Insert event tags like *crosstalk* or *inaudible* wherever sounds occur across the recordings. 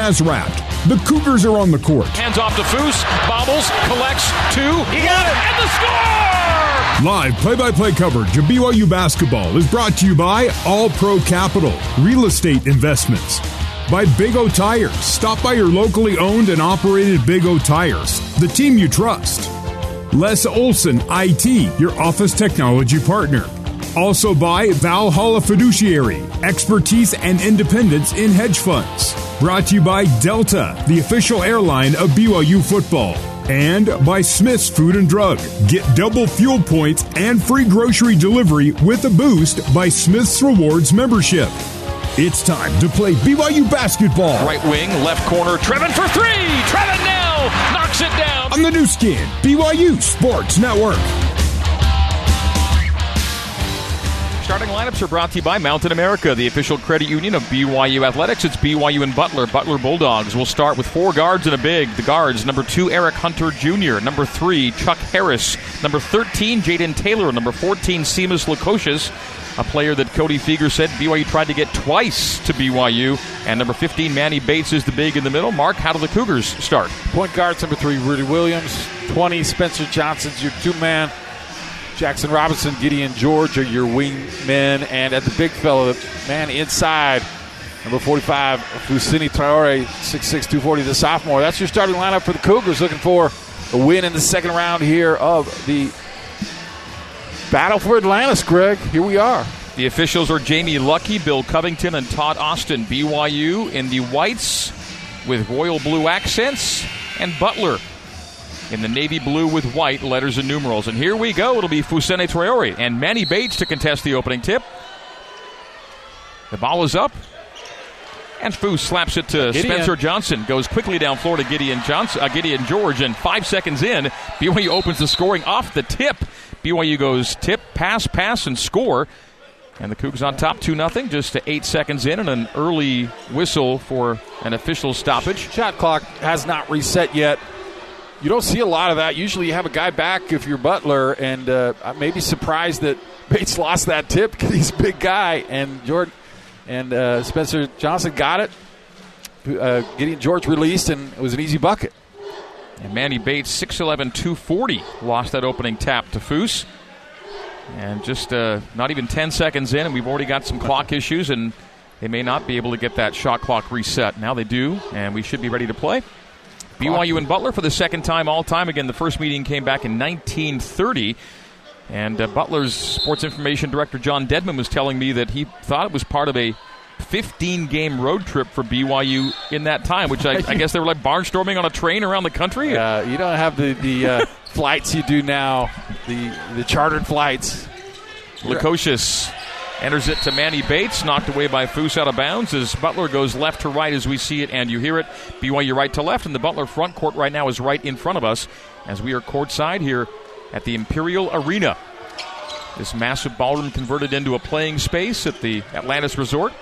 has wrapped. The Cougars are on the court. Hands off to Foose, bobbles, collects two. He got it, and the score! Live play by play coverage of BYU basketball is brought to you by All Pro Capital, Real Estate Investments. By Big O Tires. Stop by your locally owned and operated Big O Tires, the team you trust. Les Olson IT, your office technology partner. Also by Valhalla Fiduciary, expertise and independence in hedge funds. Brought to you by Delta, the official airline of BYU football. And by Smith's Food and Drug. Get double fuel points and free grocery delivery with a boost by Smith's Rewards membership. It's time to play BYU basketball. Right wing, left corner, Trevin for three! Trevin now knocks it down! On the Nu Skin, BYU Sports Network. Starting lineups are brought to you by Mountain America, the official credit union of BYU Athletics. It's BYU and Butler. Butler Bulldogs will start with four guards and a big. The guards, number two, Eric Hunter Jr., number three, Chuck Harris, number 13, Jayden Taylor, number 14, Simas Lukosius, a player that Cody Fueger said BYU tried to get twice to BYU. And number 15, Manny Bates is the big in the middle. Mark, how do the Cougars start? Point guards, number three, Rudi Williams. 20, Spencer Johnson's your two man. Jaxson Robinson, Gideon George are your wing men. And at the big fella, man inside, number 45, Fousseyni Traore, 6'6, 240, the sophomore. That's your starting lineup for the Cougars, looking for a win in the second round here of the Battle for Atlantis, Greg. Here we are. The officials are Jamie Luckie, Bill Covington, and Todd Austin. BYU in the whites with royal blue accents, and Butler in the navy blue with white letters and numerals. And here we go. It'll be Fousseyni Traore and Manny Bates to contest the opening tip. The ball is up. And Foose slaps it to Gideon. Spencer Johnson. Goes quickly down floor to Gideon Johnson, uh, Gideon George, and five seconds in, BYU opens the scoring off the tip. BYU goes tip, pass, pass, and score. And the Cougs on top 2 0, just to eight seconds in, and an early whistle for an official stoppage. Shot clock has not reset yet. You don't see a lot of that. Usually, you have a guy back if you're Butler, and uh, I may be surprised that Bates *laughs* lost that tip because he's a big guy, and Jordan and uh, Spencer Johnson got it. Uh, Gideon George released, and it was an easy bucket. And Manny Bates, 6'11, 240, lost that opening tap to Foose. And just uh, not even 10 seconds in, and we've already got some clock *laughs* issues, and they may not be able to get that shot clock reset. Now they do, and we should be ready to play. BYU and Butler for the second time all time. Again, the first meeting came back in 1930. And uh, Butler's sports information director, John Dedman, was telling me that he thought it was part of a 15 game road trip for BYU in that time, which I, I *laughs* guess they were like barnstorming on a train around the country. Uh, you don't have the, the uh, *laughs* flights you do now, the, the chartered flights. Lukosius enters it to Manny Bates, knocked away by Foose out of bounds as Butler goes left to right as we see it and you hear it. BYU right to left, and the Butler front court right now is right in front of us as we are courtside here at the Imperial Arena. This massive ballroom converted into a playing space at the Atlantis Resort.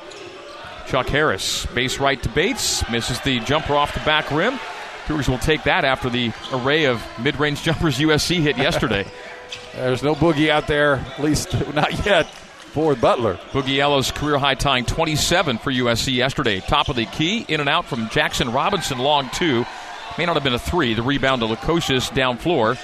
Chuck Harris, base right to Bates, misses the jumper off the back rim. Cougars will take that after the array of mid range *laughs* jumpers USC hit yesterday. *laughs* There's no boogie out there, at least not yet, for Butler. Boogie career high tying 27 for USC yesterday. Top of the key, in and out from Jaxson Robinson, long two. May not have been a three. The rebound to Lukosius down floor.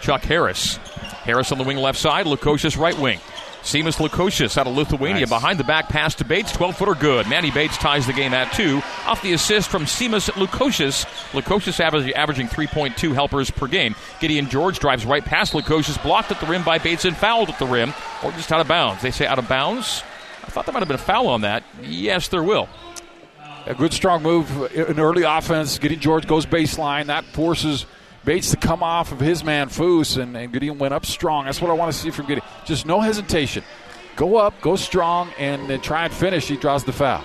Chuck Harris. Harris on the wing left side, Lukosius right wing. Simas Lukosius out of Lithuania Nice. behind the back pass to Bates, 12 footer good. Manny Bates ties the game at two. Off the assist from Simas Lukosius. Lukosius averaging, averaging 3.2 helpers per game. Gideon George drives right past Lukosius, blocked at the rim by Bates and fouled at the rim, or just out of bounds. They say out of bounds. I thought there might have been a foul on that. Yes, there will. A good strong move in early offense. Gideon George goes baseline. That forces Bates to come off of his man Foose, and, and Gideon went up strong. That's what I want to see from Gideon. Just no hesitation. Go up, go strong, and then try and finish. He draws the foul.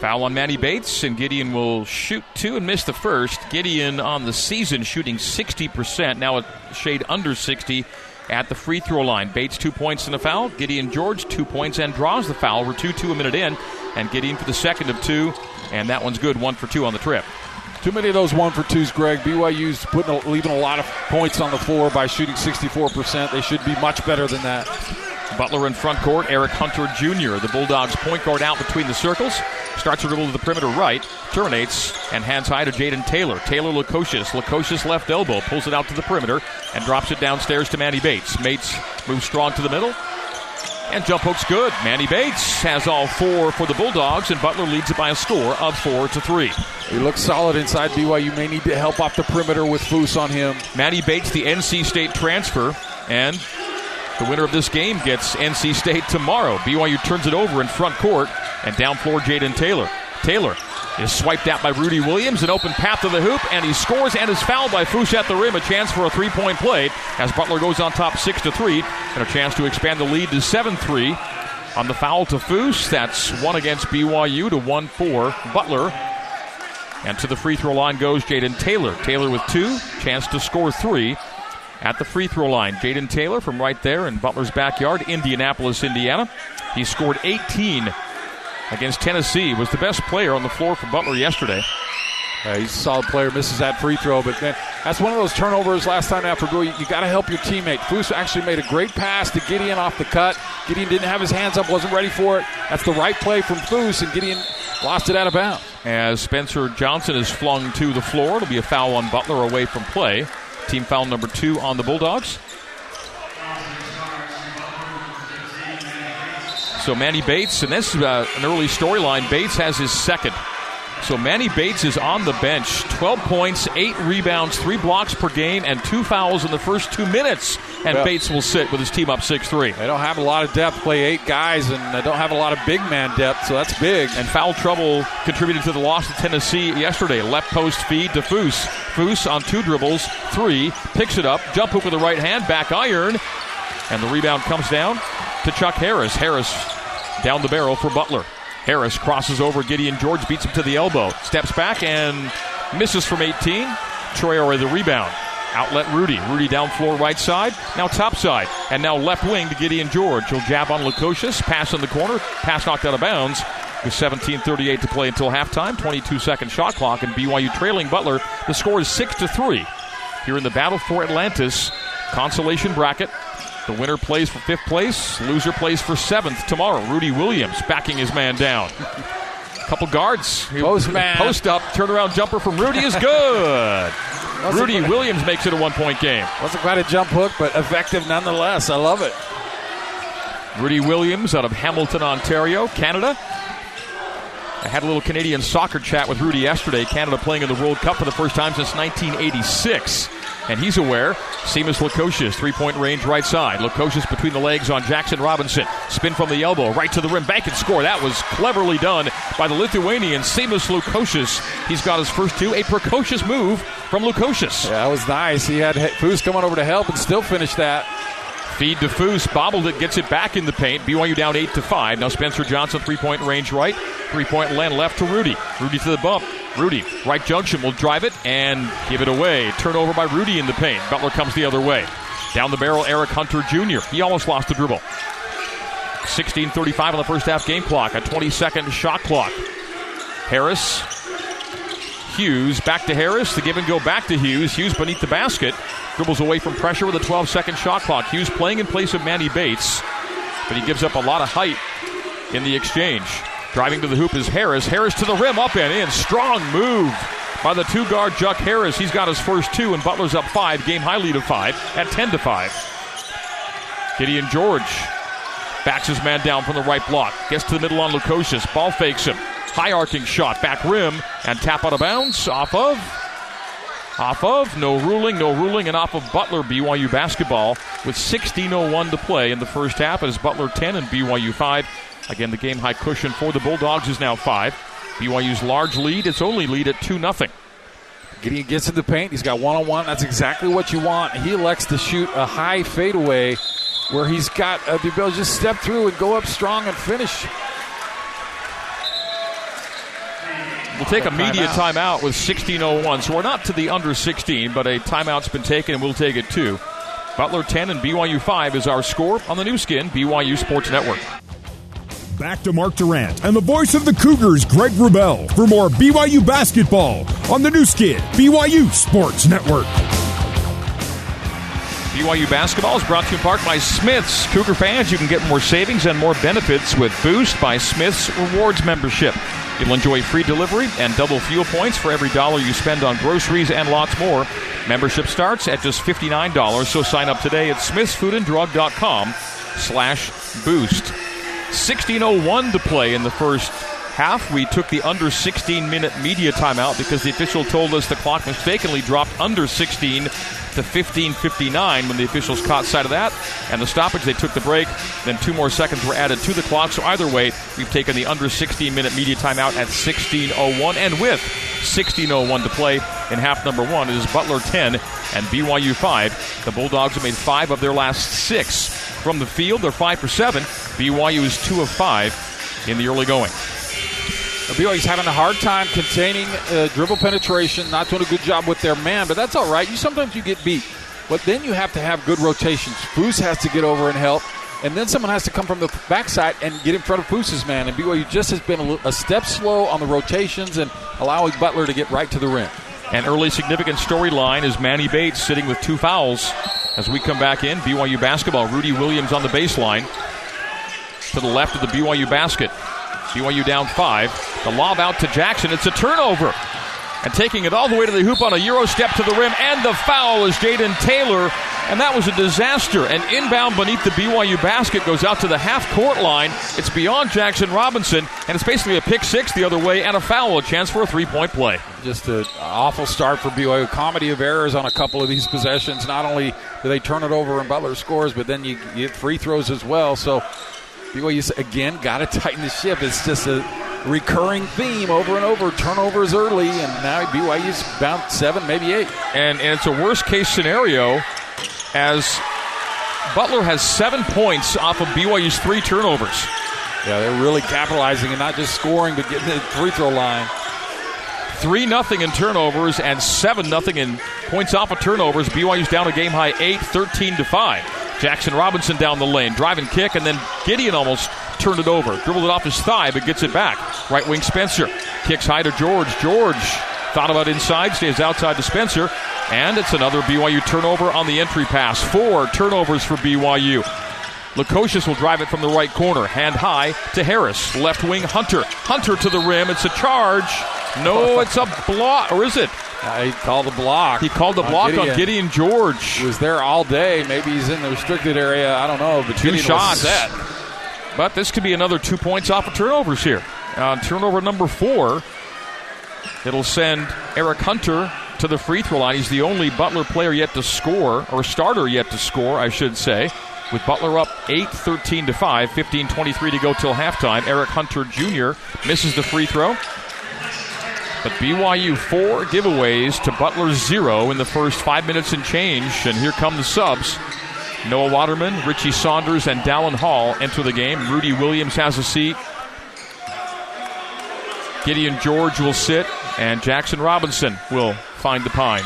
Foul on Manny Bates, and Gideon will shoot two and miss the first. Gideon on the season shooting 60%, now a shade under 60 at the free throw line. Bates two points and a foul. Gideon George two points and draws the foul. We're 2 2 a minute in, and Gideon for the second of two, and that one's good. One for two on the trip. Too many of those one for twos, Greg. BYU's putting a, leaving a lot of points on the floor by shooting 64%. They should be much better than that. Butler in front court. Eric Hunter Jr., the Bulldogs point guard out between the circles. Starts a dribble to the perimeter right, terminates, and hands high to Jayden Taylor. Taylor Lukosius. Lukosius left elbow, pulls it out to the perimeter, and drops it downstairs to Manny Bates. Bates moves strong to the middle, and jump hook's good. Manny Bates has all four for the Bulldogs, and Butler leads it by a score of four to three. He looks solid inside BYU. May need to help off the perimeter with Foose on him. Manny Bates, the NC State transfer, and the winner of this game gets NC State tomorrow. BYU turns it over in front court, and down floor Jaden Taylor. Taylor is swiped out by Rudi Williams, an open path to the hoop, and he scores and is fouled by Foose at the rim. A chance for a three point play as Butler goes on top 6 to 3, and a chance to expand the lead to 7 3 on the foul to Foose. That's one against BYU to 1 4 Butler. And to the free throw line goes Jayden Taylor. Taylor with two, chance to score three at the free throw line. Jayden Taylor from right there in Butler's backyard, Indianapolis, Indiana. He scored 18 against Tennessee, was the best player on the floor for Butler yesterday. Uh, he's a solid player, misses that free throw, but man, that's one of those turnovers last time after goal. You, you got to help your teammate. Foose actually made a great pass to Gideon off the cut. Gideon didn't have his hands up, wasn't ready for it. That's the right play from Foose, and Gideon lost it out of bounds. As Spencer Johnson is flung to the floor, it'll be a foul on Butler away from play. Team foul number two on the Bulldogs. So Manny Bates, and this is uh, an early storyline. Bates has his second. So Manny Bates is on the bench. 12 points, 8 rebounds, 3 blocks per game, and 2 fouls in the first 2 minutes. And Well- Bates will sit with his team up 6 3. They don't have a lot of depth, play eight guys, and they don't have a lot of big man depth, so that's big. And foul trouble contributed to the loss to Tennessee yesterday. Left post feed to Foose. Foose on two dribbles, three, picks it up, jump hook with the right hand, back iron, and the rebound comes down to Chuck Harris. Harris down the barrel for Butler. Harris crosses over Gideon George, beats him to the elbow, steps back and misses from 18. Traore the rebound. Outlet Rudi. Rudi down floor right side. Now top side. And now left wing to Gideon George. He'll jab on Lukosius. Pass in the corner. Pass knocked out of bounds. With 17.38 to play until halftime. 22 second shot clock. And BYU trailing Butler. The score is 6 to 3. Here in the battle for Atlantis. Consolation bracket. The winner plays for fifth place. Loser plays for seventh tomorrow. Rudi Williams backing his man down. Couple guards. Post, post up, Turnaround jumper from Rudi is good. *laughs* Rudi Williams makes it a one point game. Wasn't quite a jump hook, but effective nonetheless. I love it. Rudi Williams out of Hamilton, Ontario, Canada. I had a little Canadian soccer chat with Rudi yesterday. Canada playing in the World Cup for the first time since 1986. And he's aware. Simas Lukosius, three point range right side. Lukosius between the legs on Jaxson Robinson. Spin from the elbow, right to the rim, bank and score. That was cleverly done by the Lithuanian Simas Lukosius. He's got his first two. A precocious move from Lukosius. Yeah, that was nice. He had Foose coming over to help and still finish that. Feed to Foose, bobbled it, gets it back in the paint. BYU down eight to five. Now Spencer Johnson, three point range right, three point land left to Rudi. Rudi to the bump. Rudi, right junction, will drive it and give it away. Turnover by Rudi in the paint. Butler comes the other way. Down the barrel, Eric Hunter Jr. He almost lost the dribble. 16:35 on the first half game clock. A 20 second shot clock. Harris, Hughes back to Harris. The give and go back to Hughes. Hughes beneath the basket. Dribbles away from pressure with a 12 second shot clock. Hughes playing in place of Manny Bates, but he gives up a lot of height in the exchange. Driving to the hoop is Harris. Harris to the rim, up and in. Strong move by the two guard Chuck Harris. He's got his first two, and Butler's up five. Game high lead of five at 10 to 5. Gideon George backs his man down from the right block. Gets to the middle on Lukosius. Ball fakes him. High arcing shot, back rim, and tap out of bounds off of. Off of, no ruling, no ruling, and off of Butler BYU basketball with 16.01 to play in the first half as Butler 10 and BYU 5. Again, the game high cushion for the Bulldogs is now 5. BYU's large lead, its only lead at 2 0. Gideon gets in the paint. He's got one on one. That's exactly what you want. He elects to shoot a high fadeaway where he's got uh, the ability to just step through and go up strong and finish. We'll take a media Timeout. timeout with 16.01. So we're not to the under 16, but a timeout's been taken, and we'll take it too. Butler 10 and BYU 5 is our score on the Nu Skin, BYU Sports Network. Back to Mark Durrant and the voice of the Cougars, Greg Wrubell, for more BYU basketball on the Nu Skin, BYU Sports Network. BYU basketball is brought to you in part by Smith's. Cougar fans, you can get more savings and more benefits with Boost by Smith's Rewards membership. You'll enjoy free delivery and double fuel points for every dollar you spend on groceries and lots more. Membership starts at just $59, so sign up today at smithsfoodanddrug.com slash boost. 16.01 to play in the first half. We took the under 16 minute media timeout because the official told us the clock mistakenly dropped under 16 to 15:59 when the officials caught sight of that. And the stoppage, they took the break. Then two more seconds were added to the clock. So either way, we've taken the under 16 minute media timeout at 16:01, and with 16:01 to play in half number one, it is Butler 10 and BYU 5. The Bulldogs have made five of their last six from the field. They're five for seven. BYU is two of five in the early going. BYU's having a hard time containing uh, dribble penetration, not doing a good job with their man, but that's all right. You sometimes you get beat, but then you have to have good rotations. Foose has to get over and help, and then someone has to come from the backside and get in front of Foose's man. And BYU just has been a step slow on the rotations and allowing Butler to get right to the rim. An early significant storyline is Manny Bates sitting with two fouls. As we come back in, BYU basketball, Rudi Williams on the baseline to the left of the BYU basket. BYU down five. The lob out to Jaxson. It's a turnover. And taking it all the way to the hoop on a Euro step to the rim. And the foul is Jayden Taylor. And that was a disaster. And inbound beneath the BYU basket goes out to the half court line. It's beyond Jaxson Robinson. And it's basically a pick six the other way and a foul, a chance for a three point play. Just an awful start for BYU. Comedy of errors on a couple of these possessions. Not only do they turn it over and Butler scores, but then you get free throws as well. So BYU again got to tighten the ship. It's just a recurring theme over and over. Turnovers early, and now BYU's bound seven, maybe eight. And, and it's a worst case scenario as Butler has seven points off of BYU's three turnovers. Yeah, they're really capitalizing and not just scoring, but getting the free throw line. Three nothing in turnovers and seven nothing in points off of turnovers. BYU's down a game high eight, 13 to five. Jaxson Robinson down the lane, driving kick, and then Gideon almost turned it over. Dribbled it off his thigh, but gets it back. Right wing Spencer kicks high to George. George thought about inside, stays outside to Spencer, and it's another BYU turnover on the entry pass. Four turnovers for BYU. Lukosius will drive it from the right corner, hand high to Harris. Left wing Hunter. Hunter to the rim. It's a charge. No, it's a block, or is it? Uh, he called a block. He called a block on Gideon. on Gideon George. He was there all day. Maybe he's in the restricted area. I don't know. But two Gideon shots. But this could be another two points off of turnovers here. Uh, turnover number four. It'll send Eric Hunter to the free throw line. He's the only Butler player yet to score, or starter yet to score, I should say. With Butler up 8 13 to 5, 15 23 to go till halftime. Eric Hunter Jr. misses the free throw. But BYU four giveaways to Butler zero in the first five minutes and change. And here come the subs. Noah Waterman, Richie Saunders, and Dallin Hall enter the game. Rudi Williams has a seat. Gideon George will sit, and Jaxson Robinson will find the pine.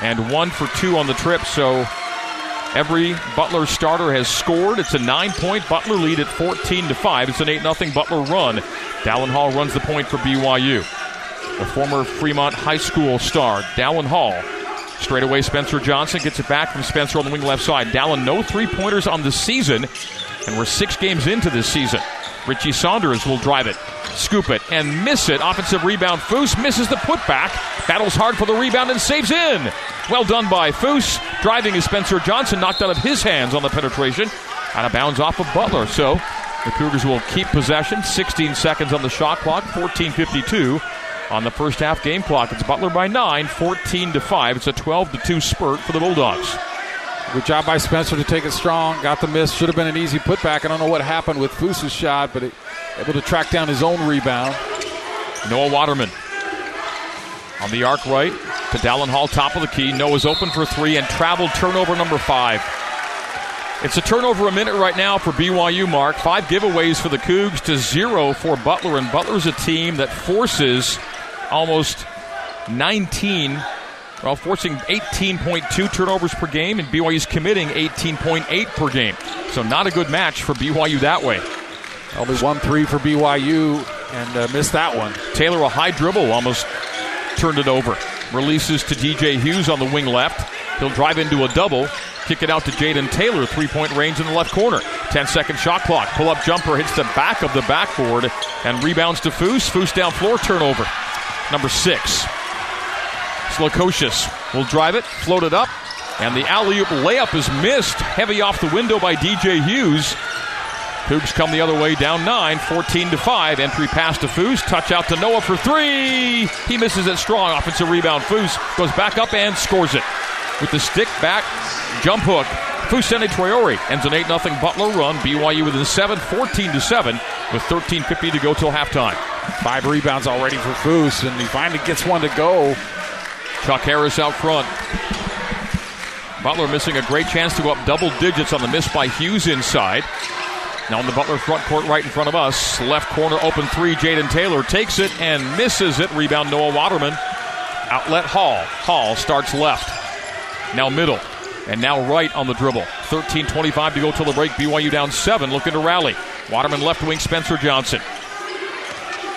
And one for two on the trip, so every Butler starter has scored. It's a nine-point Butler lead at 14 to five. It's an eight 0 Butler run. Dallin Hall runs the point for BYU. The former Fremont High School star, Dallin Hall. Straight away, Spencer Johnson gets it back from Spencer on the wing left side. Dallin, no three pointers on the season, and we're six games into this season. Richie Saunders will drive it, scoop it, and miss it. Offensive rebound. Foose misses the putback, battles hard for the rebound, and saves in. Well done by Foose. Driving is Spencer Johnson, knocked out of his hands on the penetration. Out of bounds off of Butler. So the Cougars will keep possession. 16 seconds on the shot clock. 14:52 on the first half game clock. It's Butler by nine, 14 to five. It's a 12 to two spurt for the Bulldogs. Good job by Spencer to take it strong. Got the miss. Should have been an easy putback. I don't know what happened with Foose's shot, but it, able to track down his own rebound. Noah Waterman on the arc right to Dallin Hall, top of the key. Noah's open for three and traveled turnover number five. It's a turnover a minute right now for BYU, Mark. Five giveaways for the Cougs to zero for Butler. And Butler's a team that forces almost 19, well, forcing 18.2 turnovers per game, and BYU's committing 18.8 per game. So not a good match for BYU that way. Only one three for BYU and uh, missed that one. Taylor, a high dribble, almost turned it over. Releases to DJ Hughes on the wing left. He'll drive into a double. Kick it out to Jayden Taylor, three point range in the left corner. 10 second shot clock. Pull up jumper hits the back of the backboard and rebounds to Foose. Foose down floor, turnover. Number six. Lukosius will drive it, float it up, and the alley oop layup is missed. Heavy off the window by DJ Hughes. Cougs come the other way, down nine, 14 to 5. Entry pass to Foose. Touch out to Noah for three. He misses it strong. Offensive rebound. Foose goes back up and scores it. With the stick back, jump hook. Fousseyni Traore ends an 8 0 Butler run. BYU within 7, 14 to 7, with 13.50 to go till halftime. Five rebounds already for Foose, and he finally gets one to go. Chuck Harris out front. Butler missing a great chance to go up double digits on the miss by Hughes inside. Now in the Butler front court right in front of us. Left corner open three. Jayden Taylor takes it and misses it. Rebound Noah Waterman. Outlet Hall. Hall starts left. Now middle. And now right on the dribble. 13 25 to go till the break. BYU down seven. Looking to rally. Waterman left wing Spencer Johnson.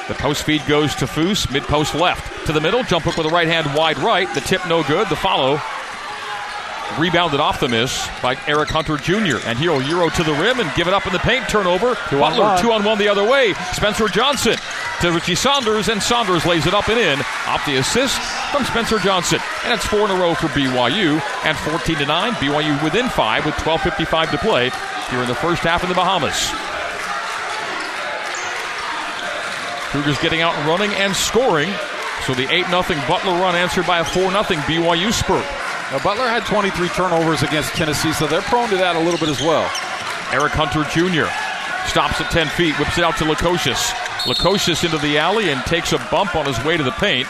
The post feed goes to Foose. Mid post left. To the middle. Jump hook with the right hand wide right. The tip no good. The follow Rebounded off the miss by Eric Hunter Jr. And he'll Euro to the rim and give it up in the paint. Turnover. Two Butler, on two on one the other way. Spencer Johnson to Richie Saunders, and Saunders lays it up and in. Off the assist from Spencer Johnson. And it's four in a row for BYU. And 14 to 9. BYU within five with 12.55 to play here in the first half in the Bahamas. Cougars getting out and running and scoring. So the 8 0 Butler run answered by a 4 0 BYU spurt. Now, Butler had 23 turnovers against Tennessee, so they're prone to that a little bit as well. Eric Hunter Jr. stops at 10 feet, whips it out to Lukosius. Lukosius into the alley and takes a bump on his way to the paint.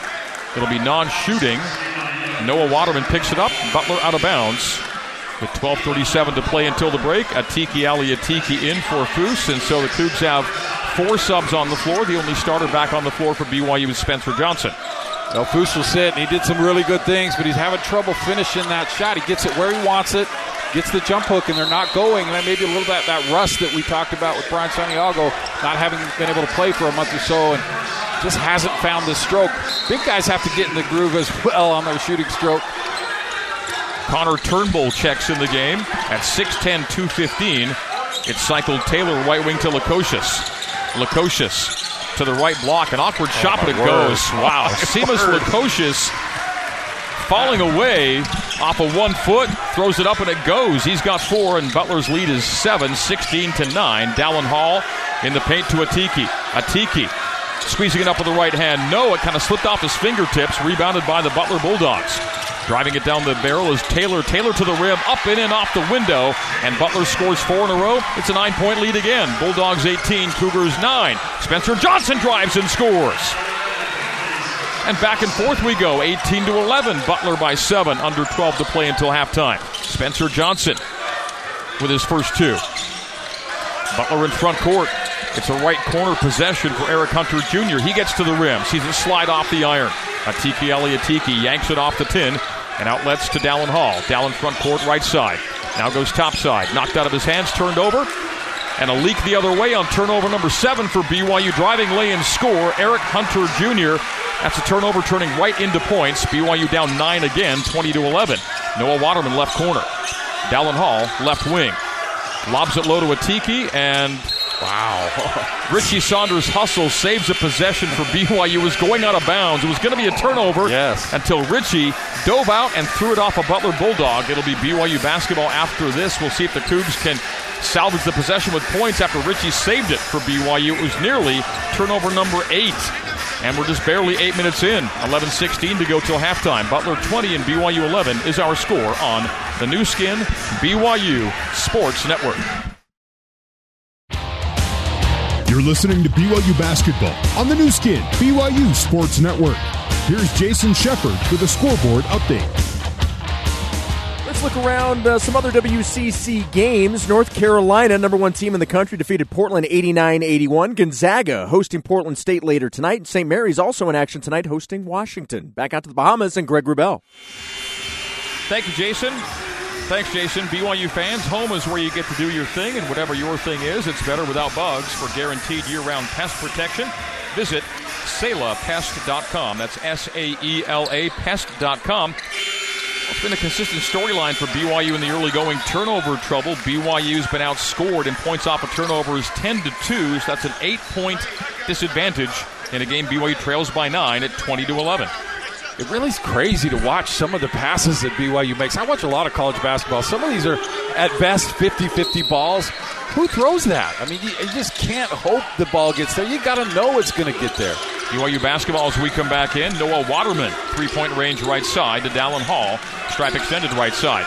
It'll be non shooting. Noah Waterman picks it up. Butler out of bounds. With 12.37 to play until the break, Atiki Ally Atiki in for Foose, and so the Cougs have four subs on the floor. The only starter back on the floor for BYU is Spencer Johnson. Now, Foose will sit, and he did some really good things, but he's having trouble finishing that shot. He gets it where he wants it, gets the jump hook, and they're not going. And maybe a little bit that rust that we talked about with Brian Santiago, not having been able to play for a month or so, and just hasn't found the stroke. Big guys have to get in the groove as *laughs* well on their shooting stroke. Connor Turnbull checks in the game at 6'10, 215. It's cycled Taylor, right wing to Lukosius. Lukosius to the right block. An awkward oh, shot, but it word. goes. Wow. *laughs* My Simas. Lukosius falling away off of one foot, throws it up and it goes. He's got four, and Butler's lead is seven, 16 to 9. Dallin Hall in the paint to Atiki. Atiki squeezing it up with the right hand. No, it kind of slipped off his fingertips, rebounded by the Butler Bulldogs. Driving it down the barrel is Taylor. Taylor to the rim, up in and off the window, and Butler scores four in a row. It's a nine point lead again. Bulldogs 18, Cougars 9. Spencer Johnson drives and scores. And back and forth we go, 18 to 11. Butler by seven, under 12 to play until halftime. Spencer Johnson with his first two. Butler in front court. It's a right corner possession for Eric Hunter Jr. He gets to the rim, sees it slide off the iron. Atiki Ally Atiki yanks it off the tin and outlets to Dallin Hall. Dallin front court, right side. Now goes top side. Knocked out of his hands, turned over. And a leak the other way on turnover number seven for BYU. Driving lay and score, Eric Hunter Jr. That's a turnover turning right into points. BYU down nine again, 20 to 11. Noah Waterman left corner. Dallin Hall left wing. Lobs it low to Atiki and wow. *laughs* Richie Saunders hustle saves a possession for BYU. Was going out of bounds. It was going to be a turnover Yes. until Richie dove out and threw it off a Butler Bulldog. It'll be BYU basketball after this. We'll see if the Cougs can salvage the possession with points after Richie saved it for BYU. It was nearly turnover number eight. And we're just barely eight minutes in. 11 16 to go till halftime. Butler 20 and BYU 11 is our score on the Nu Skin BYU Sports Network. You're listening to BYU basketball on the Nu Skin BYU Sports Network. Here's Jason Shepard with a scoreboard update. Let's look around uh, some other WCC games. North Carolina, number one team in the country, defeated Portland 89 81. Gonzaga hosting Portland State later tonight. St. Mary's also in action tonight, hosting Washington. Back out to the Bahamas and Greg Wrubell. Thank you, Jason. Thanks, Jason. BYU fans, home is where you get to do your thing, and whatever your thing is, it's better without bugs. For guaranteed year round pest protection, visit SAELAPest.com. That's S A E L A pest.com. It's been a consistent storyline for BYU in the early going turnover trouble. BYU's been outscored in points off of turnovers 10 to 2, so that's an eight point disadvantage in a game BYU trails by nine at 20 to 11. It really is crazy to watch some of the passes that BYU makes. I watch a lot of college basketball. Some of these are at best 50 50 balls. Who throws that? I mean, you, you just can't hope the ball gets there. You got to know it's going to get there. BYU basketball as we come back in. Noah Waterman, three point range right side to Dallin Hall. Stripe extended right side.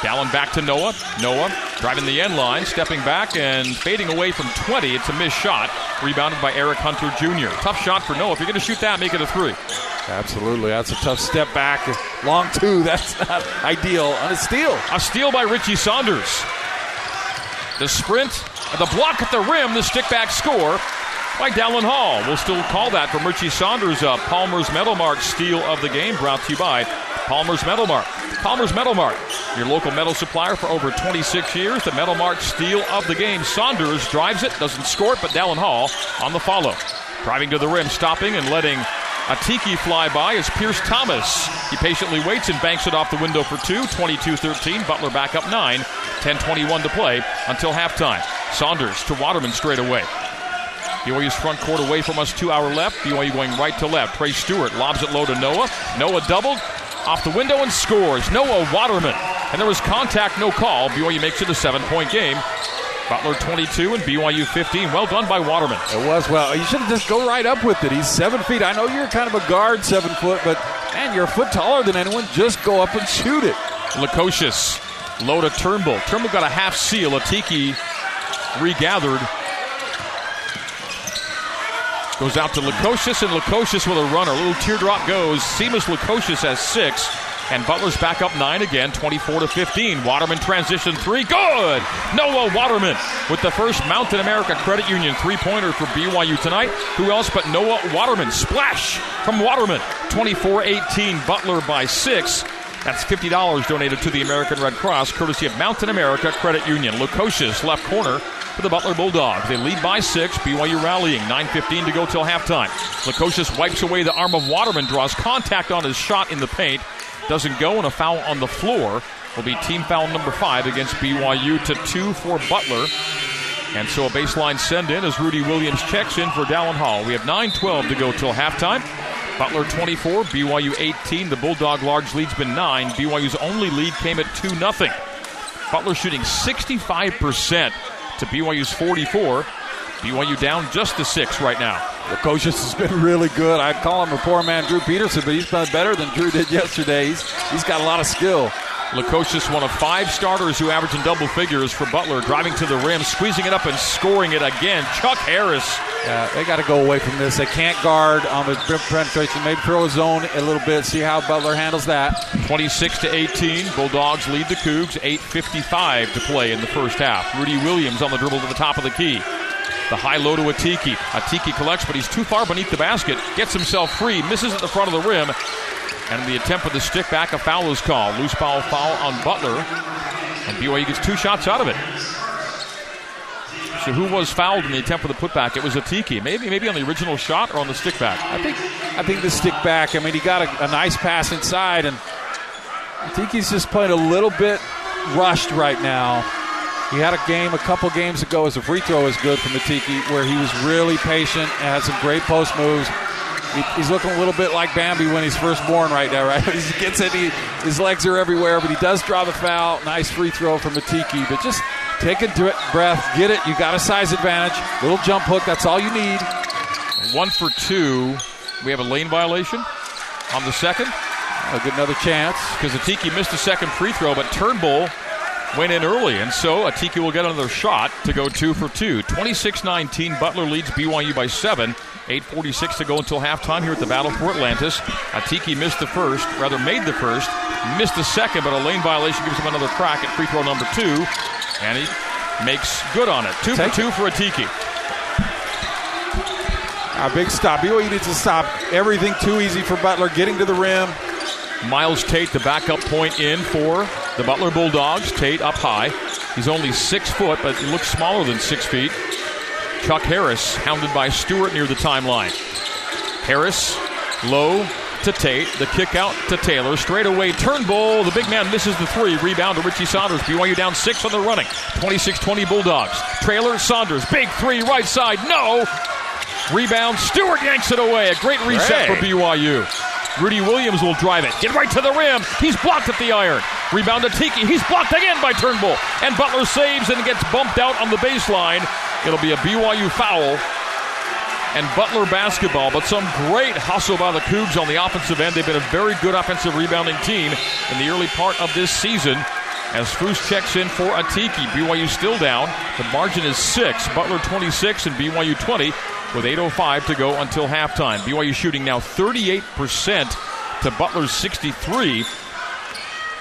Dallin back to Noah. Noah driving the end line, stepping back and fading away from 20. It's a missed shot. Rebounded by Eric Hunter Jr. Tough shot for Noah. If you're going to shoot that, make it a three. Absolutely. That's a tough step back. Long two. *laughs* That's not ideal. On a steal. A steal by Richie Saunders. The sprint, the block at the rim, the stick back score by Dallin Hall. We'll still call that from Richie Saunders up. Palmer's Metal Mark steal of the game brought to you by Palmer's Metal Mark. Palmer's Metal Mark, your local metal supplier for over 26 years. The Metal Mark steal of the game. Saunders drives it, doesn't score it, but Dallin Hall on the follow. Driving to the rim, stopping and letting Atiki fly by is Pierce Thomas. He patiently waits and banks it off the window for two. 22 13. Butler back up nine. 10 21 to play until halftime. Saunders to Waterman straight away. BYU's front court away from us, two hour left. BYU going right to left. Trey Stewart lobs it low to Noah. Noah doubled off the window and scores. Noah Waterman. And there was contact, no call. BYU makes it a seven point game. Butler 22 and BYU 15. Well done by Waterman. It was well. You should have just go right up with it. He's seven feet. I know you're kind of a guard, seven foot, but man, you're a foot taller than anyone. Just go up and shoot it. Lukosius low to Turnbull. Turnbull got a half seal. Atiki regathered Goes out to Lukosius, and Lukosius with a runner. A little teardrop goes. Simas Lukosius has six. And Butler's back up nine again, 24 to 15. Waterman transition three, good. Noah Waterman with the first Mountain America Credit Union three pointer for BYU tonight. Who else but Noah Waterman? Splash from Waterman, 24 18. Butler by six. That's $50 donated to the American Red Cross, courtesy of Mountain America Credit Union. Lukosius left corner for the Butler Bulldogs. They lead by six. BYU rallying. 9.15 to go till halftime. Lukosius wipes away the arm of Waterman, draws contact on his shot in the paint. Doesn't go, and a foul on the floor will be team foul number five against BYU to two for Butler. And so a baseline send in as Rudi Williams checks in for Dallin Hall. We have 9 12 to go till halftime. Butler 24, BYU 18. The Bulldog large lead's been 9. BYU's only lead came at 2 0. Butler shooting 65% to BYU's 44. BYU down just to 6 right now. Lukosius has been really good. I'd call him a poor man, Drew Peterson, but he's been better than Drew did yesterday. He's, he's got a lot of skill. Lukosius, one of five starters who average in double figures for Butler, driving to the rim, squeezing it up and scoring it again. Chuck Harris. Yeah, they got to go away from this. They can't guard on the penetration. Maybe throw a zone a little bit, see how Butler handles that. 26 to 18. Bulldogs lead the Cougs. 8.55 to play in the first half. Rudi Williams on the dribble to the top of the key. The high low to Atiki. Atiki collects, but he's too far beneath the basket. Gets himself free, misses at the front of the rim. And the attempt for the stick back, a foul is called. Loose ball foul on Butler. And BYU gets two shots out of it. So who was fouled in the attempt for the putback? It was Atiki. Maybe maybe on the original shot or on the stick back. I think I think the stick back. I mean, he got a, a nice pass inside, and Atiki's just playing a little bit rushed right now. He had a game a couple games ago as a free throw is good from Atiki, where he was really patient and had some great post moves. He, he's looking a little bit like Bambi when he's first born right now, right? *laughs* he gets it, he, his legs are everywhere, but he does draw the foul. Nice free throw from Atiki, but just take a breath, get it. You got a size advantage. Little jump hook, that's all you need. One for two. We have a lane violation on the second. I'll get another chance. Because Atiki missed a second free throw, but Turnbull went in early, and so Atiki will get another shot to go two for two. 26 19, Butler leads BYU by seven. 8.46 to go until halftime here at the Battle for Atlantis. Atiki missed the first, rather made the first, missed the second, but a lane violation gives him another crack at free throw number two, and he makes good on it. Two Take for two it. for Atiki. A big stop. BYU needs to stop everything too easy for Butler getting to the rim. Myles Tate, the backup point in for the Butler Bulldogs. Tate up high. He's only six foot, but he looks smaller than six feet. Chuck Harris hounded by Stewart near the timeline. Harris low to Tate. The kick out to Taylor. Straight away, Turnbull. The big man misses the three. Rebound to Richie Saunders. BYU down six on the running. 26 20 Bulldogs. Trailer, Saunders. Big three, right side. No. Rebound. Stewart yanks it away. A great reset for BYU. Rudi Williams will drive it. Get right to the rim. He's blocked at the iron. Rebound to Tiki. He's blocked again by Turnbull. And Butler saves and gets bumped out on the baseline. It'll be a BYU foul and Butler basketball, but some great hustle by the Cougs on the offensive end. They've been a very good offensive rebounding team in the early part of this season. As Foose checks in for Atiki, BYU still down. The margin is six. Butler 26 and BYU 20 with 8.05 to go until halftime. BYU shooting now 38% to Butler's 63.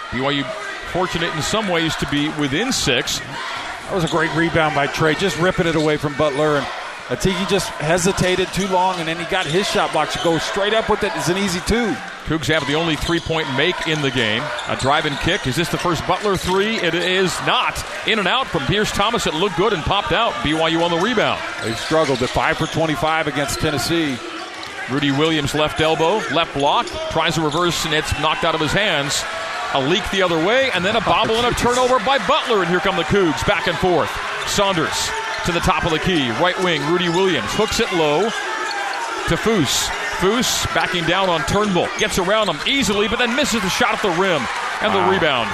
BYU fortunate in some ways to be within six. That was a great rebound by Trey, just ripping it away from Butler. And Atiki just hesitated too long, and then he got his shot blocked. To go straight up with it. it is an easy two. Cougs have the only three point make in the game. A drive and kick. Is this the first Butler three? It is not. In and out from Pierce Thomas. It looked good and popped out. BYU on the rebound. They struggled at 5 for 25 against Tennessee. Rudi Williams left elbow, left block, tries a reverse, and it's knocked out of his hands. A leak the other way, and then a bobble and a turnover by Butler, and here come the Cougs back and forth. Saunders to the top of the key. Right wing, Rudi Williams hooks it low to Foose. Foose backing down on Turnbull. Gets around him easily, but then misses the shot at the rim. And the rebound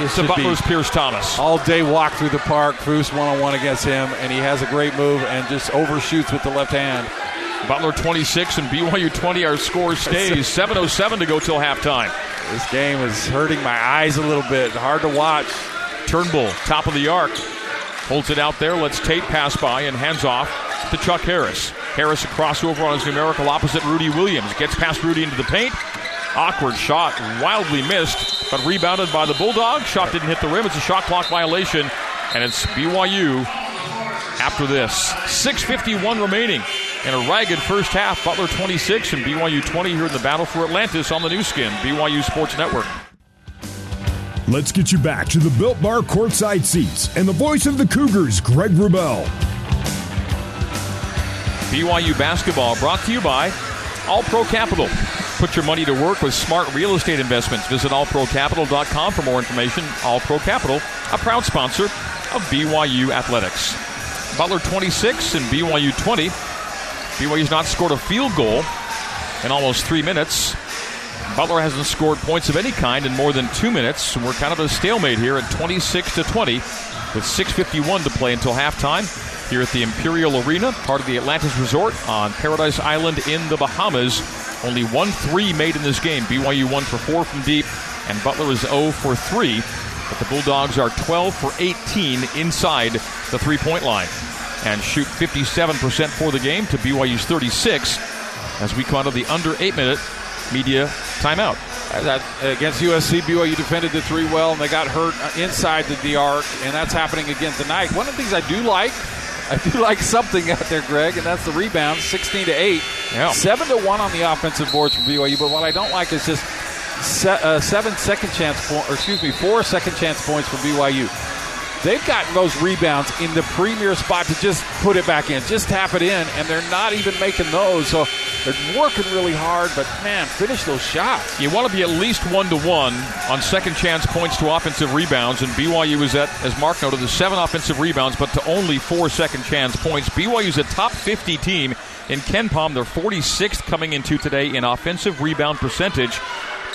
this to Butler's Pierce Thomas. All day walk through the park. Foose one on one against him, and he has a great move and just overshoots with the left hand. Butler 26 and BYU 20. Our score stays *laughs* 7:07 to go till halftime. This game is hurting my eyes a little bit. Hard to watch. Turnbull, top of the arc, Holds it out there, lets Tate pass by, and hands off to Chuck Harris. Harris a crossover on his numerical opposite, Rudi Williams. Gets past Rudi into the paint. Awkward shot, wildly missed, but rebounded by the Bulldog. Shot didn't hit the rim. It's a shot clock violation, and it's BYU after this. 6.51 remaining in a ragged first half. Butler 26 and BYU 20 here in the battle for Atlantis on the Nu Skin, BYU Sports Network. Let's get you back to the Built Bar courtside seats and the voice of the Cougars, Greg Wrubell. BYU basketball brought to you by All Pro Capital. Put your money to work with smart real estate investments. Visit allprocapital.com for more information. All Pro Capital, a proud sponsor of BYU Athletics. Butler 26 and BYU 20. BYU's not scored a field goal in almost three minutes. Butler hasn't scored points of any kind in more than two minutes. We're kind of a stalemate here at 26 to 20 with 6.51 to play until halftime here at the Imperial Arena, part of the Atlantis Resort on Paradise Island in the Bahamas. Only one three made in this game. BYU 1 for 4 from deep, and Butler is 0 for 3. But the Bulldogs are 12 for 18 inside the three point line and shoot 57% for the game to BYU's 36 as we come out of the under eight minute media timeout. That, against USC, BYU defended the three well, and they got hurt inside the, the arc, and that's happening again tonight. One of the things I do like, *laughs* I do like something out there, Greg, and that's the rebound, 16 to 8. Yeah. 7 to 1 on the offensive boards for BYU, but what I don't like is just se- uh, seven second chance points, or excuse me, four second chance points for BYU. They've gotten those rebounds in the premier spot to just put it back in, just tap it in, and they're not even making those. So they're working really hard, but man, finish those shots. You want to be at least one to one on second chance points to offensive rebounds, and BYU is at, as Mark noted, the seven offensive rebounds, but to only four second chance points. BYU is a top 50 team in KenPom. They're 46th coming into today in offensive rebound percentage.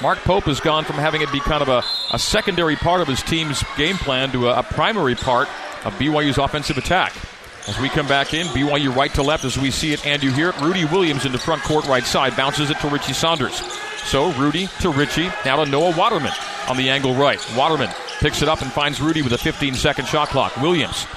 Mark Pope has gone from having it be kind of a, a secondary part of his team's game plan to a, a primary part of BYU's offensive attack. As we come back in, BYU right to left as we see it and you hear it. Rudi Williams in the front court right side bounces it to Richie Saunders. So Rudi to Richie, now to Noah Waterman on the angle right. Waterman picks it up and finds Rudi with a 15 second shot clock. Williams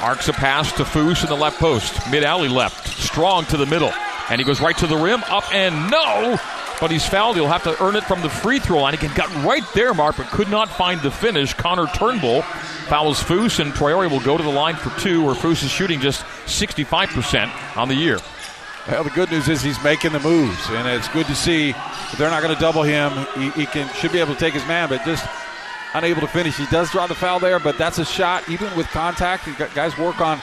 arcs a pass to Foose in the left post. Mid alley left. Strong to the middle. And he goes right to the rim. Up and no but he's fouled. He'll have to earn it from the free throw line. Again, got right there, Mark, but could not find the finish. Connor Turnbull fouls Foose, and Traore will go to the line for two, where Foose is shooting just 65% on the year. Well, the good news is he's making the moves, and it's good to see they're not going to double him. He, he, can should be able to take his man, but just unable to finish. He does draw the foul there, but that's a shot, even with contact. Guys work on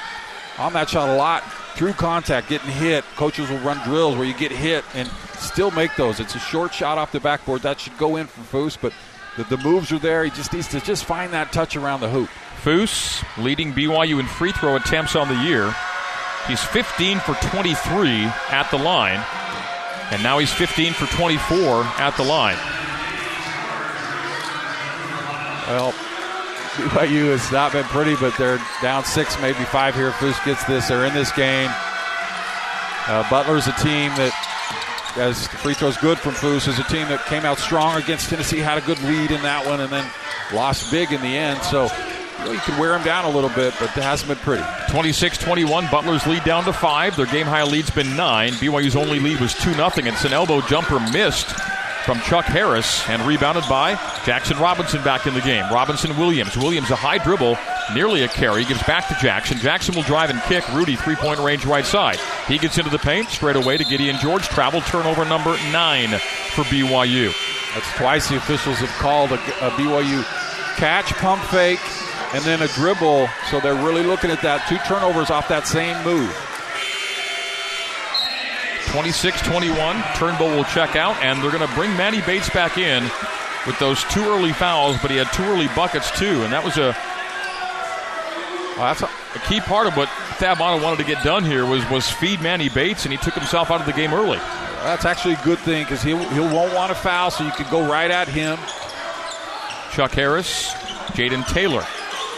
on that shot a lot. Through contact, getting hit. Coaches will run drills where you get hit and still make those. It's a short shot off the backboard that should go in for Foose, but the, the moves are there. He just needs to just find that touch around the hoop. Foose leading BYU in free throw attempts on the year. He's 15 for 23 at the line, and now he's 15 for 24 at the line. Well, BYU has not been pretty, but they're down six, maybe five here. Foose gets this, they're in this game. Uh, Butler's a team that, as the free throw's good from Foose, is a team that came out strong against Tennessee, had a good lead in that one, and then lost big in the end. So you, know, you can wear them down a little bit, but it hasn't been pretty. 26 21, Butler's lead down to five. Their game high lead's been nine. BYU's only lead was 2 0. and It's an elbow jumper missed from Chuck Harris and rebounded by Jaxson Robinson back in the game. Robinson Williams. Williams a high dribble, nearly a carry, gives back to Jaxson. Jaxson will drive and kick. Rudi three point range right side. He gets into the paint straight away to Gideon George. Travel turnover number nine for BYU. That's twice the officials have called a, a BYU catch, pump fake, and then a dribble. So they're really looking at that. Two turnovers off that same move. 26 21. Turnbull will check out, and they're going to bring Manny Bates back in with those two early fouls, but he had two early buckets too, and that was a. Well, that's a, a key part of what Thad Matta wanted to get done here was was feed Manny Bates, and he took himself out of the game early. That's actually a good thing because he he won't want to foul, so you can go right at him. Chuck Harris, Jayden Taylor,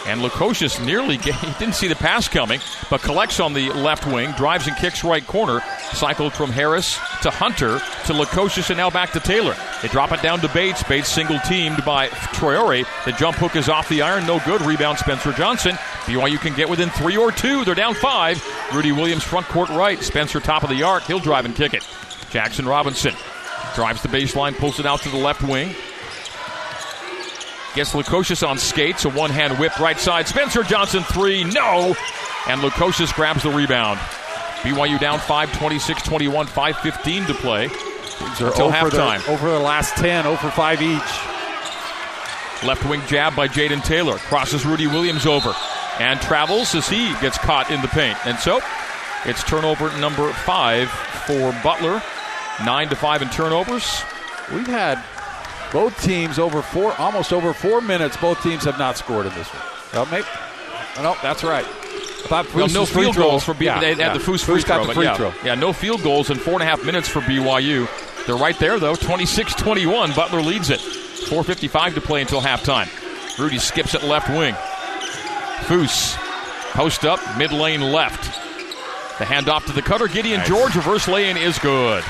and Lukosius nearly *laughs* get, he didn't see the pass coming, but collects on the left wing, drives and kicks right corner. Cycled from Harris to Hunter to Lukosius and now back to Taylor. They drop it down to Bates. Bates single teamed by Traore. The jump hook is off the iron, no good. Rebound Spencer Johnson. BYU can get within three or two. They're down five. Rudi Williams front court right. Spencer top of the arc. He'll drive and kick it. Jaxson Robinson drives the baseline, pulls it out to the left wing. Gets Lukosius on skates, a one hand whip right side. Spencer Johnson three, no! And Lukosius grabs the rebound. BYU down 5, 26 21, 5 15 to play until halftime. The, over the last 10, over 5 each. Left wing jab by Jayden Taylor. Crosses Rudi Williams over and travels as he gets caught in the paint. And so it's turnover number five for Butler. Nine to five in turnovers. We've had both teams over four, almost over four minutes. Both teams have not scored in this one. Well, maybe, oh, no, that's right. Well, no field goals for BYU. Yeah, they had yeah. the Foose free throw. The free yeah. throw. yeah, no field goals in four and a half minutes for BYU. They're right there, though. 26 21. Butler leads it. 4.55 to play until halftime. Rudi skips it left wing. Foose, post up, mid lane left. The handoff to the cutter. Gideon nice. George, reverse lay in is good.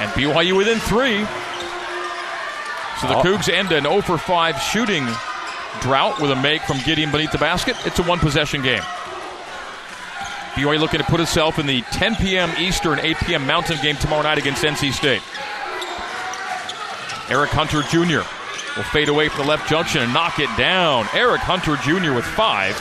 And BYU within three. So the oh. Cougs end an 0 for 5 shooting drought with a make from Gideon beneath the basket. It's a one possession game. BYU looking to put itself in the 10 p.m. Eastern, 8 p.m. Mountain game tomorrow night against NC State. Eric Hunter Jr. will fade away from the left junction and knock it down. Eric Hunter Jr. with five.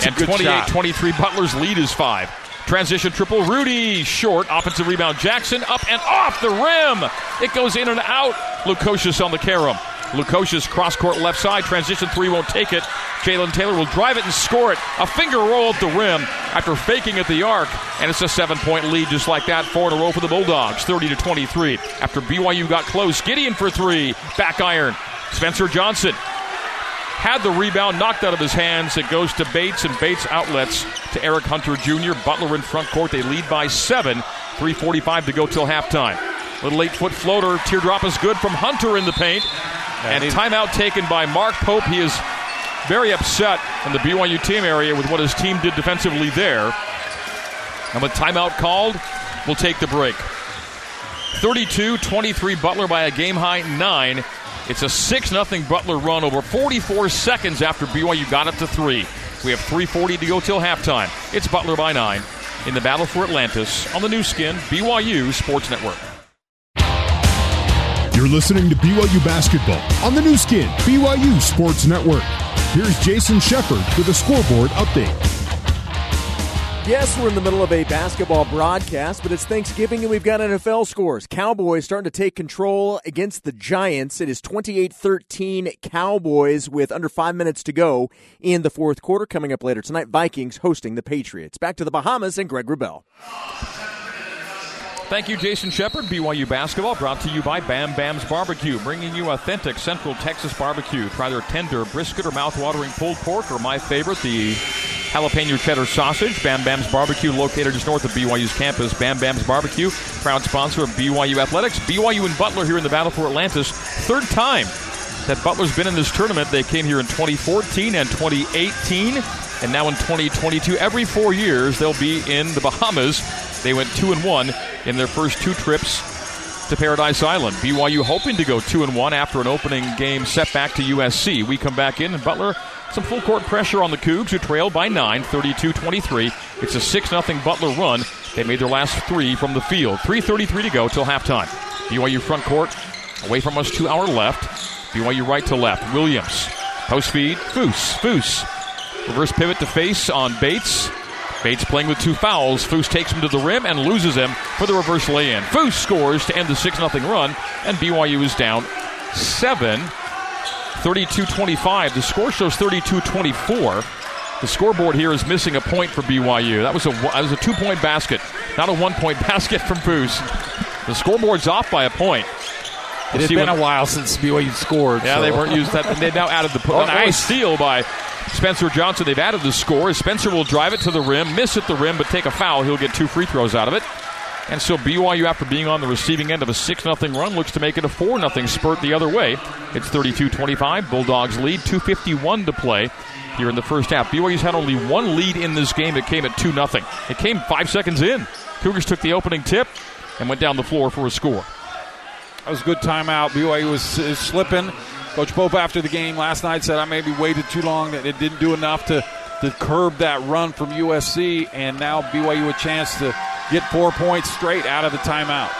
*laughs* and 28 23. Butler's lead is five. Transition triple. Rudi short. Offensive rebound. Jaxson up and off the rim. It goes in and out. Lukosius on the carom. Lukosius cross court left side. Transition three won't take it. Jalen Taylor will drive it and score it. A finger roll at the rim after faking at the arc. And it's a seven point lead just like that. Four in a row for the Bulldogs. 30 to 23. After BYU got close. Gideon for three. Back iron. Spencer Johnson had the rebound knocked out of his hands. It goes to Bates, and Bates outlets to Eric Hunter Jr. Butler in front court. They lead by seven. 3.45 to go till halftime. Little eight foot floater. Teardrop is good from Hunter in the paint. And, and timeout taken by Mark Pope. He is very upset in the BYU team area with what his team did defensively there. And with timeout called, we'll take the break. 32 23 Butler by a game high nine. It's a 6 0 Butler run over 44 seconds after BYU got up to three. We have 3.40 to go till halftime. It's Butler by nine in the battle for Atlantis on the Nu Skin, BYU Sports Network. You're listening to BYU Basketball on the Nu Skin, BYU Sports Network. Here's Jason Shepard with a scoreboard update. Yes, we're in the middle of a basketball broadcast, but it's Thanksgiving and we've got NFL scores. Cowboys starting to take control against the Giants. It is 28 13 Cowboys with under five minutes to go in the fourth quarter. Coming up later tonight, Vikings hosting the Patriots. Back to the Bahamas and Greg Wrubell. Thank you, Jason Shepard. BYU basketball brought to you by Bam Bam's Barbecue, bringing you authentic Central Texas barbecue. Try their tender brisket or mouth-watering pulled pork, or my favorite, the jalapeno cheddar sausage. Bam Bam's Barbecue, located just north of BYU's campus. Bam Bam's Barbecue, proud sponsor of BYU Athletics. BYU and Butler here in the battle for Atlantis. Third time that Butler's been in this tournament. They came here in 2014 and 2018, and now in 2022. Every four years, they'll be in the Bahamas. They went two and one in their first two trips to Paradise Island. BYU hoping to go two and one after an opening game setback to USC. We come back in, and Butler some full court pressure on the Cougs, who trail by nine, 32-23. It's a six 0 Butler run. They made their last three from the field. 3:33 to go till halftime. BYU front court away from us to our left. BYU right to left. Williams post feed. Foose. Foose. Reverse pivot to face on Bates. Bates playing with two fouls. Foose takes him to the rim and loses him for the reverse lay-in. Foose scores to end the 6 0 run, and BYU is down 7. 32-25. The score shows 32-24. The scoreboard here is missing a point for BYU. That was a that was a two-point basket, not a one-point *laughs* basket from Foose. The scoreboard's off by a point. We'll it has been a while since BYU scored. Yeah, so. they weren't used that. They've now added the oh, nice steal by Spencer Johnson. They've added the score. Spencer will drive it to the rim, miss at the rim, but take a foul. He'll get two free throws out of it. And so BYU, after being on the receiving end of a 6 0 run, looks to make it a 4 0 spurt the other way. It's 32 25. Bulldogs lead, 2.51 to play here in the first half. BYU's had only one lead in this game. It came at 2 0. It came five seconds in. Cougars took the opening tip and went down the floor for a score. That was a good timeout. BYU was slipping. Coach Pope, after the game last night, said I maybe waited too long, that it didn't do enough to, to curb that run from USC, and now BYU a chance to get four points straight out of the timeout.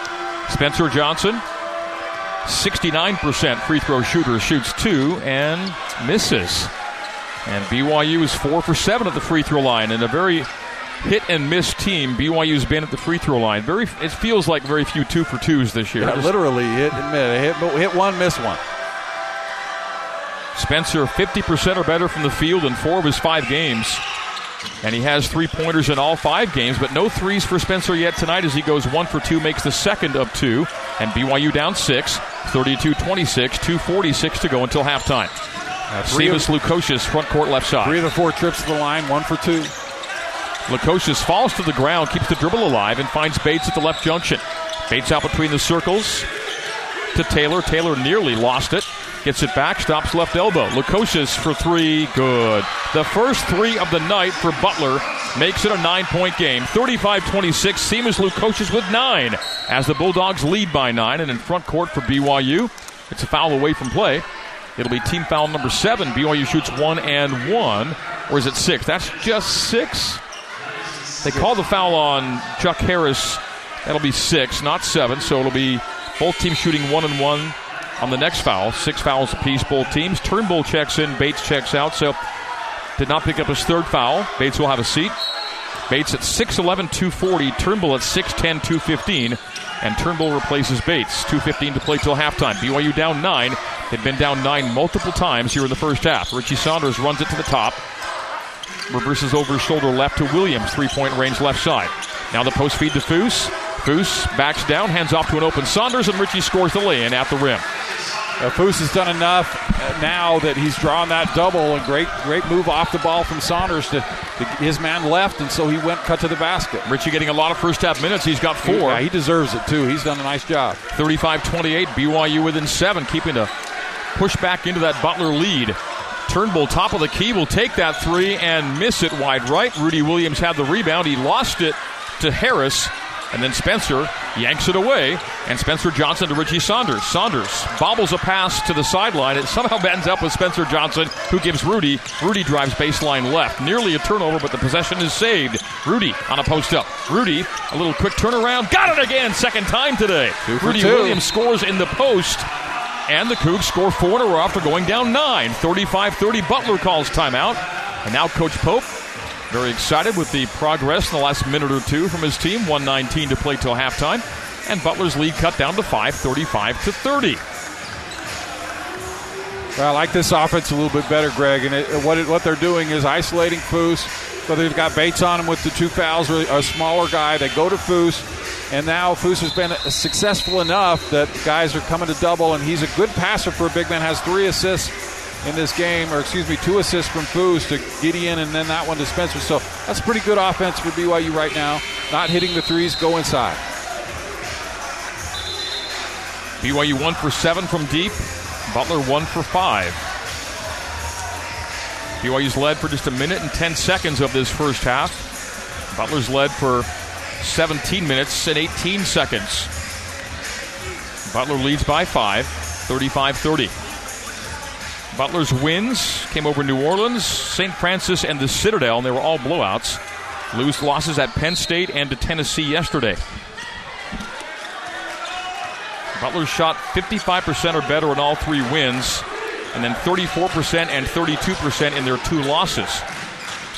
Spencer Johnson, 69% free throw shooter, shoots two and misses. And BYU is four for seven at the free throw line, and a very hit and miss team. BYU's been at the free throw line. Very, it feels like very few two for twos this year. Yeah, literally hit and miss. Hit, hit one, miss one. Spencer, 50% or better from the field in four of his five games. And he has three pointers in all five games, but no threes for Spencer yet tonight as he goes one for two, makes the second of two. And BYU down six, 32 26, 246 to go until halftime. Uh, Simas Lukosius, front court left side. Three of the four trips to the line, one for two. Lukosius falls to the ground, keeps the dribble alive, and finds Bates at the left junction. Bates out between the circles to Taylor. Taylor nearly lost it. Gets it back, stops left elbow. Lukosius for three, good. The first three of the night for Butler makes it a nine point game. 35 26, Simas Lukosius with nine as the Bulldogs lead by nine. And in front court for BYU, it's a foul away from play. It'll be team foul number seven. BYU shoots one and one. Or is it six? That's just six. They call the foul on Chuck Harris. That'll be six, not seven. So it'll be both teams shooting one and one on the next foul. Six fouls apiece, both teams. Turnbull checks in, Bates checks out. So did not pick up his third foul. Bates will have a seat. Bates at 6'11, 240. Turnbull at 6'10, 215. And Turnbull replaces Bates. 2.15 to play till halftime. BYU down nine. They've been down nine multiple times here in the first half. Richie Saunders runs it to the top. Reverses over shoulder left to Williams. Three point range left side. Now the post feed to Foose. Foose backs down, hands off to an open Saunders, and Richie scores the lay in at the rim. Uh, Foose has done enough uh, now that he's drawn that double, and great, great move off the ball from Saunders to, to, his man left, and so he went cut to the basket. Richie getting a lot of first half minutes. He's got four. Yeah, he deserves it too. He's done a nice job. 35-28, BYU within seven, keeping to push back into that Butler lead. Turnbull, top of the key, will take that three and miss it wide right. Rudi Williams had the rebound. He lost it to Harris. And then Spencer yanks it away, and Spencer Johnson to Richie Saunders. Saunders bobbles a pass to the sideline. It somehow ends up with Spencer Johnson, who gives Rudi. Rudi drives baseline left. Nearly a turnover, but the possession is saved. Rudi on a post up. Rudi, a little quick turnaround. Got it again, second time today. Rudi two. Williams scores in the post. And the Cougs score four in a row after going down nine. 35 30. Butler calls timeout. And now Coach Pope Very excited with the progress in the last minute or two from his team. 119 to play till halftime. And Butler's lead cut down to 5, 35 to 30. Well, I like this offense a little bit better, Greg. And it, what, it, what they're doing is isolating Foose. So they've got Bates on him with the two fouls, or a smaller guy. They go to Foose. And now Foose has been successful enough that guys are coming to double, and he's a good passer for a big man. Has three assists in this game, or excuse me, two assists from Foose to Gideon, and then that one to Spencer. So that's pretty good offense for BYU right now. Not hitting the threes, go inside. BYU one for seven from deep. Butler one for five. BYU's led for just a minute and 10 seconds of this first half. Butler's led for 17 minutes and 18 seconds. Butler leads by five, 35 30. Butler's wins came over New Orleans, St. Francis, and the Citadel, and they were all blowouts. Lose losses at Penn State and to Tennessee yesterday. Butler shot 55% or better in all three wins, and then 34% and 32% in their two losses.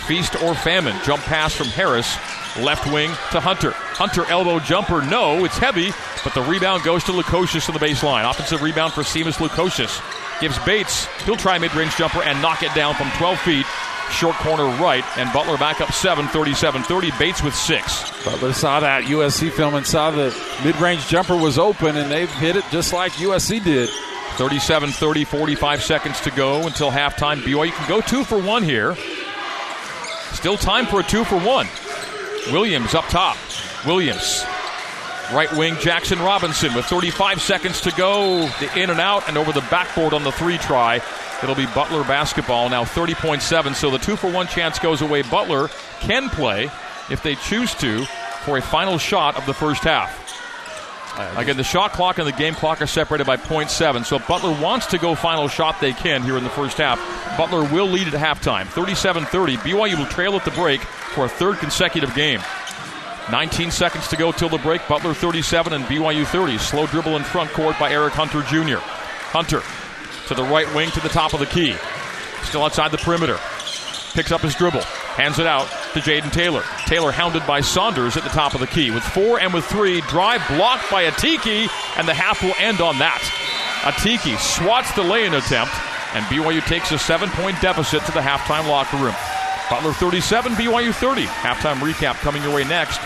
Feast or famine. Jump pass from Harris, left wing to Hunter. Hunter elbow jumper, no, it's heavy, but the rebound goes to Lukosius to the baseline. Offensive rebound for Simas Lukosius. Gives Bates, he'll try mid range jumper and knock it down from 12 feet short corner right, and Butler back up 7, 37 30. Bates with six. Butler saw that USC film and saw the mid range jumper was open, and they've hit it just like USC did. 37 30, 45 seconds to go until halftime. BYU can go two for one here. Still time for a two for one. Williams up top. Williams. Right wing Jaxson Robinson with 35 seconds to go. The in and out and over the backboard on the three try. It'll be Butler basketball now 30.7. So the two for one chance goes away. Butler can play if they choose to for a final shot of the first half. Uh, Again, the shot clock and the game clock are separated by 0.7. So if Butler wants to go final shot, they can here in the first half. Butler will lead at halftime, 37-30. BYU will trail at the break for a third consecutive game. 19 seconds to go till the break. Butler 37 and BYU 30. Slow dribble in front court by Eric Hunter Jr. Hunter to the right wing to the top of the key. Still outside the perimeter. Picks up his dribble. Hands it out to Jayden Taylor. Taylor hounded by Saunders at the top of the key. With four and with three, drive blocked by Atiki, and the half will end on that. Atiki swats the lay-in attempt, and BYU takes a seven-point deficit to the halftime locker room. Butler 37, BYU 30. Halftime recap coming your way next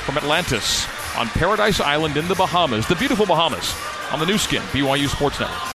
from Atlantis on Paradise Island in the Bahamas, the beautiful Bahamas, on the Nu Skin, BYU Sports Network.